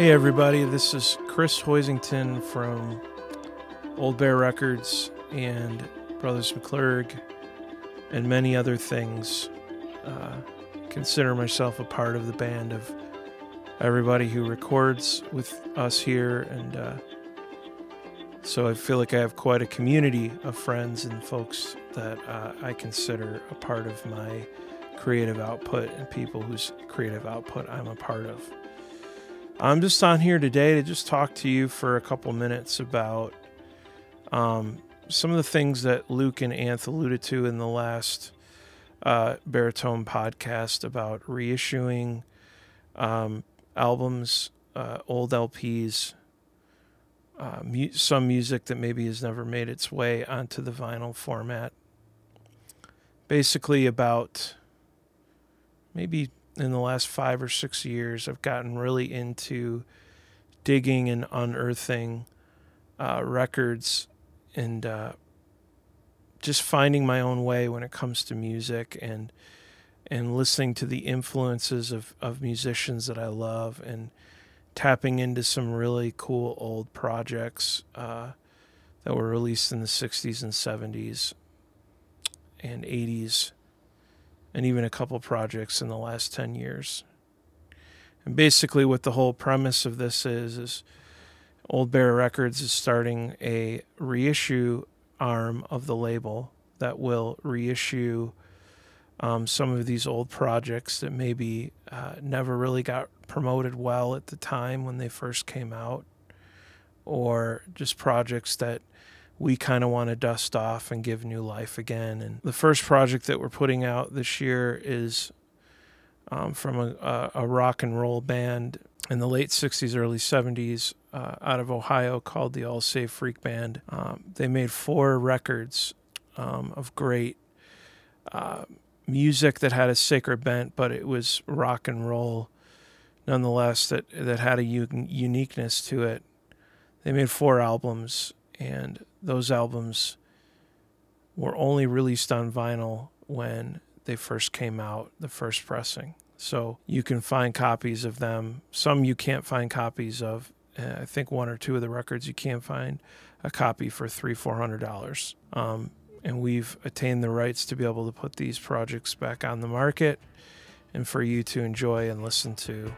Hey, everybody, this is Chris Hoisington from Old Bear Records and Brothers McClurg and many other things. Uh, consider myself a part of the band of everybody who records with us here, and uh, so I feel like I have quite a community of friends and folks that uh, I consider a part of my creative output and people whose creative output I'm a part of. I'm just on here today to just talk to you for a couple minutes about um, some of the things that Luke and Anth alluded to in the last uh, baritone podcast about reissuing um, albums, uh, old LPs, uh, mu- some music that maybe has never made its way onto the vinyl format. Basically, about maybe in the last five or six years, I've gotten really into digging and unearthing uh, records and uh, just finding my own way when it comes to music and and listening to the influences of, of musicians that I love and tapping into some really cool old projects uh, that were released in the 60s and 70s and 80s and even a couple projects in the last 10 years. And basically what the whole premise of this is is Old Bear Records is starting a reissue arm of the label that will reissue um, some of these old projects that maybe uh, never really got promoted well at the time when they first came out, or just projects that we kind of want to dust off and give new life again. And the first project that we're putting out this year is um, from a, a, rock and roll band in the late 60s, early 70s uh, out of Ohio called the All Saved Freak Band. Um, they made four records um, of great uh, music that had a sacred bent, but it was rock and roll nonetheless that, that had a uniqueness to it. They made four albums and those albums were only released on vinyl when they first came out, the first pressing. So you can find copies of them. Some you can't find copies of. I think one or two of the records you can find a copy for three, four hundred dollars. Um, and we've attained the rights to be able to put these projects back on the market and for you to enjoy and listen to.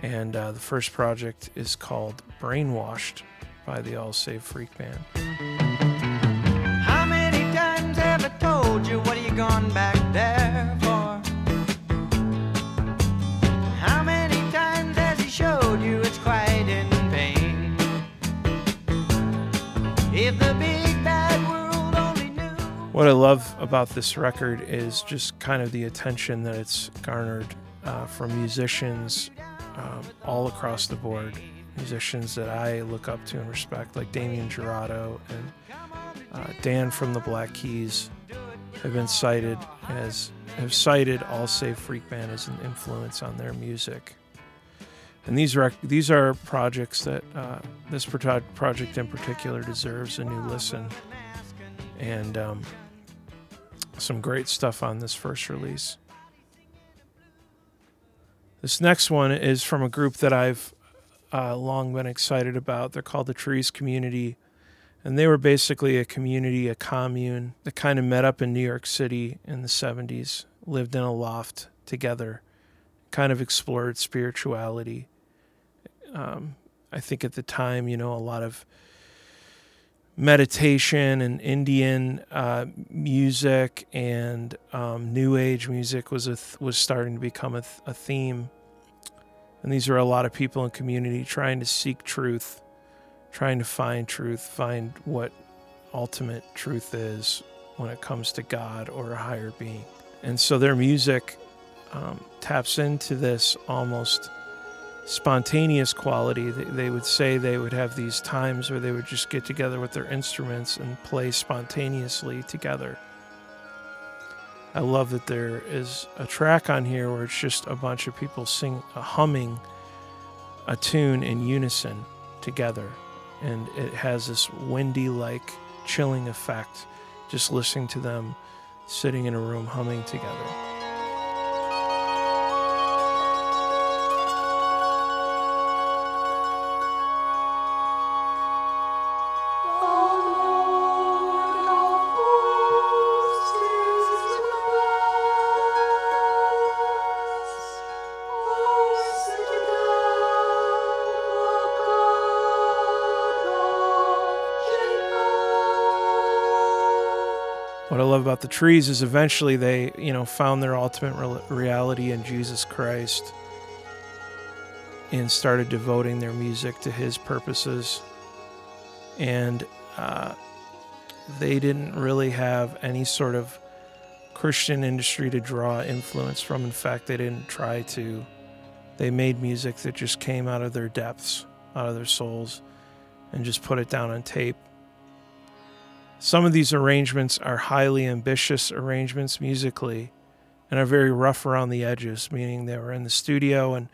And uh, the first project is called Brainwashed by the All Saved Freak Band. How many times have I told you what are you gone back there for? How many times has he showed you it's quite in vain? If the big bad world only knew. What I love about this record is just kind of the attention that it's garnered uh, from musicians um, all across the board musicians that I look up to and respect, like Damien Jurado and uh, Dan from the Black Keys, have been cited as have cited All Saved Freak Band as an influence on their music. And these rec- these are projects that uh, this pro- project in particular deserves a new listen, and um, some great stuff on this first release. This next one is from a group that I've uh, long been excited about. They're called the Trees Community. And they were basically a community, a commune that kind of met up in New York City in the 70s, lived in a loft together, kind of explored spirituality. Um, I think at the time, you know, a lot of meditation and Indian uh, music and um, New Age music was th- was starting to become a, th- a theme and these are a lot of people in community trying to seek truth, trying to find truth, find what ultimate truth is when it comes to God or a higher being. And so their music um, taps into this almost spontaneous quality. They would say they would have these times where they would just get together with their instruments and play spontaneously together. I love that there is a track on here where it's just a bunch of people sing, uh, humming a tune in unison together, and it has this windy, like chilling effect. Just listening to them sitting in a room humming together. Love about the trees is eventually they, you know, found their ultimate re- reality in Jesus Christ and started devoting their music to His purposes. And uh, they didn't really have any sort of Christian industry to draw influence from. In fact, they didn't try to. They made music that just came out of their depths, out of their souls, and just put it down on tape. Some of these arrangements are highly ambitious arrangements musically and are very rough around the edges, meaning they were in the studio and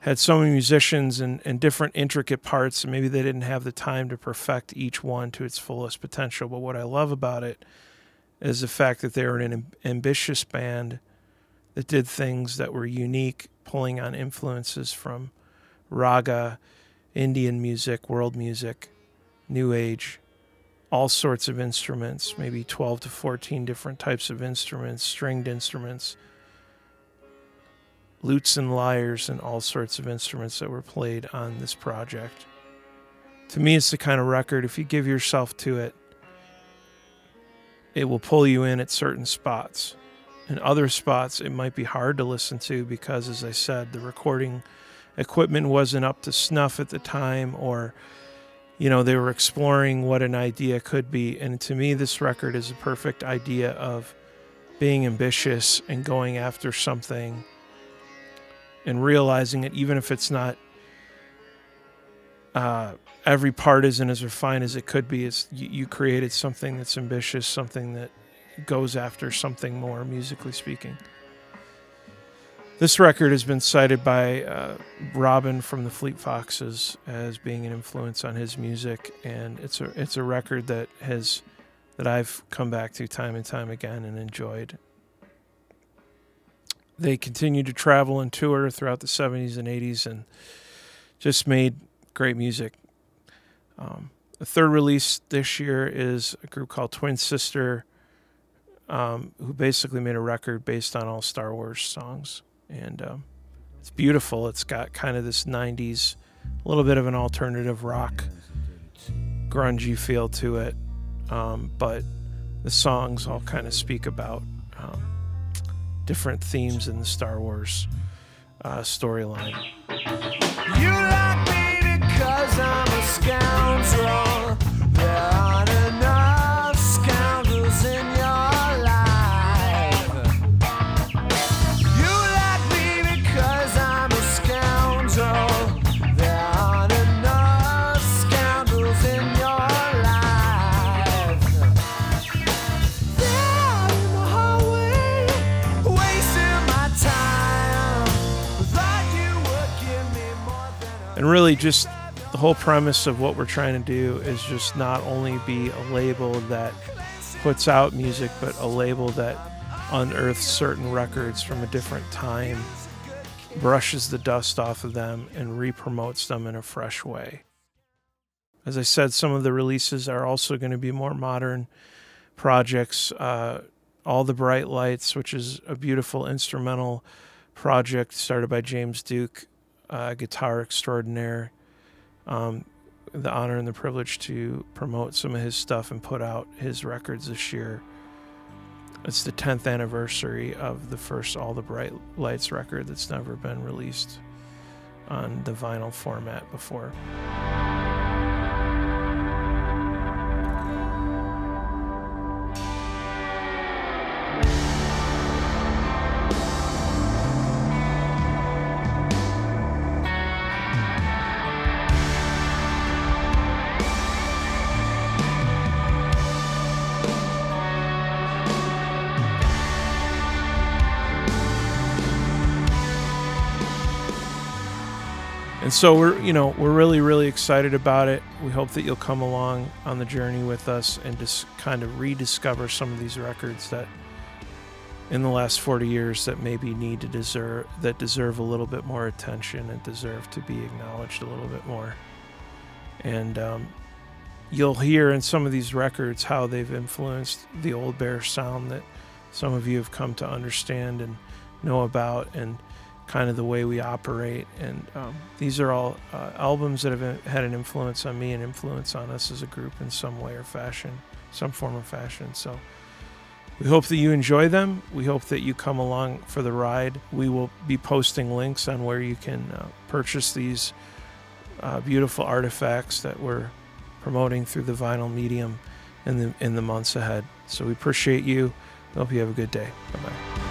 had so many musicians and, and different intricate parts, and maybe they didn't have the time to perfect each one to its fullest potential. But what I love about it is the fact that they were an ambitious band that did things that were unique, pulling on influences from raga, Indian music, world music, new age, all sorts of instruments, maybe 12 to 14 different types of instruments, stringed instruments lutes and lyres and all sorts of instruments that were played on this project. To me, it's the kind of record, if you give yourself to it, it will pull you in at certain spots. In other spots, it might be hard to listen to because, as I said, the recording equipment wasn't up to snuff at the time, or, you know, they were exploring what an idea could be. And to me, this record is a perfect idea of being ambitious and going after something and realizing it, even if it's not uh, every part isn't as refined as it could be. It's you, you, created something that's ambitious, something that goes after something more, musically speaking. This record has been cited by uh, Robin from the Fleet Foxes as being an influence on his music, and it's a it's a record that has that I've come back to time and time again and enjoyed they continued to travel and tour throughout the 70s and 80s and just made great music. Um, the third release this year is a group called Twin Sister, um, who basically made a record based on all Star Wars songs. And um, it's beautiful. It's got kind of this 90s, a little bit of an alternative rock, grungy feel to it. Um, but the songs all kind of speak about um, different themes in the Star Wars uh, storyline. Really just the whole premise of what we're trying to do is just not only be a label that puts out music but a label that unearths certain records from a different time brushes the dust off of them and re-promotes them in a fresh way. As i said some of the releases are also going to be more modern projects. Uh, all the bright lights which is a beautiful instrumental project started by james duke uh, guitar extraordinaire. Um, the honor and the privilege to promote some of his stuff and put out his records this year. It's the 10th anniversary of the first All the Bright Lights record that's never been released on the vinyl format before. And so we're you know we're really really excited about it. We hope that you'll come along on the journey with us and just kind of rediscover some of these records that in the last 40 years that maybe need to deserve that deserve a little bit more attention and deserve to be acknowledged a little bit more. And um, you'll hear in some of these records how they've influenced the old bear sound that some of you have come to understand and know about and kind of the way we operate. And um, these are all uh, albums that have had an influence on me and influence on us as a group in some way or fashion, some form of fashion. So We hope that you enjoy them. We hope that you come along for the ride. We will be posting links on where you can uh, purchase these uh, beautiful artifacts that we're promoting through the vinyl medium in the in the months ahead. So we appreciate you. Hope you have a good day. Bye bye.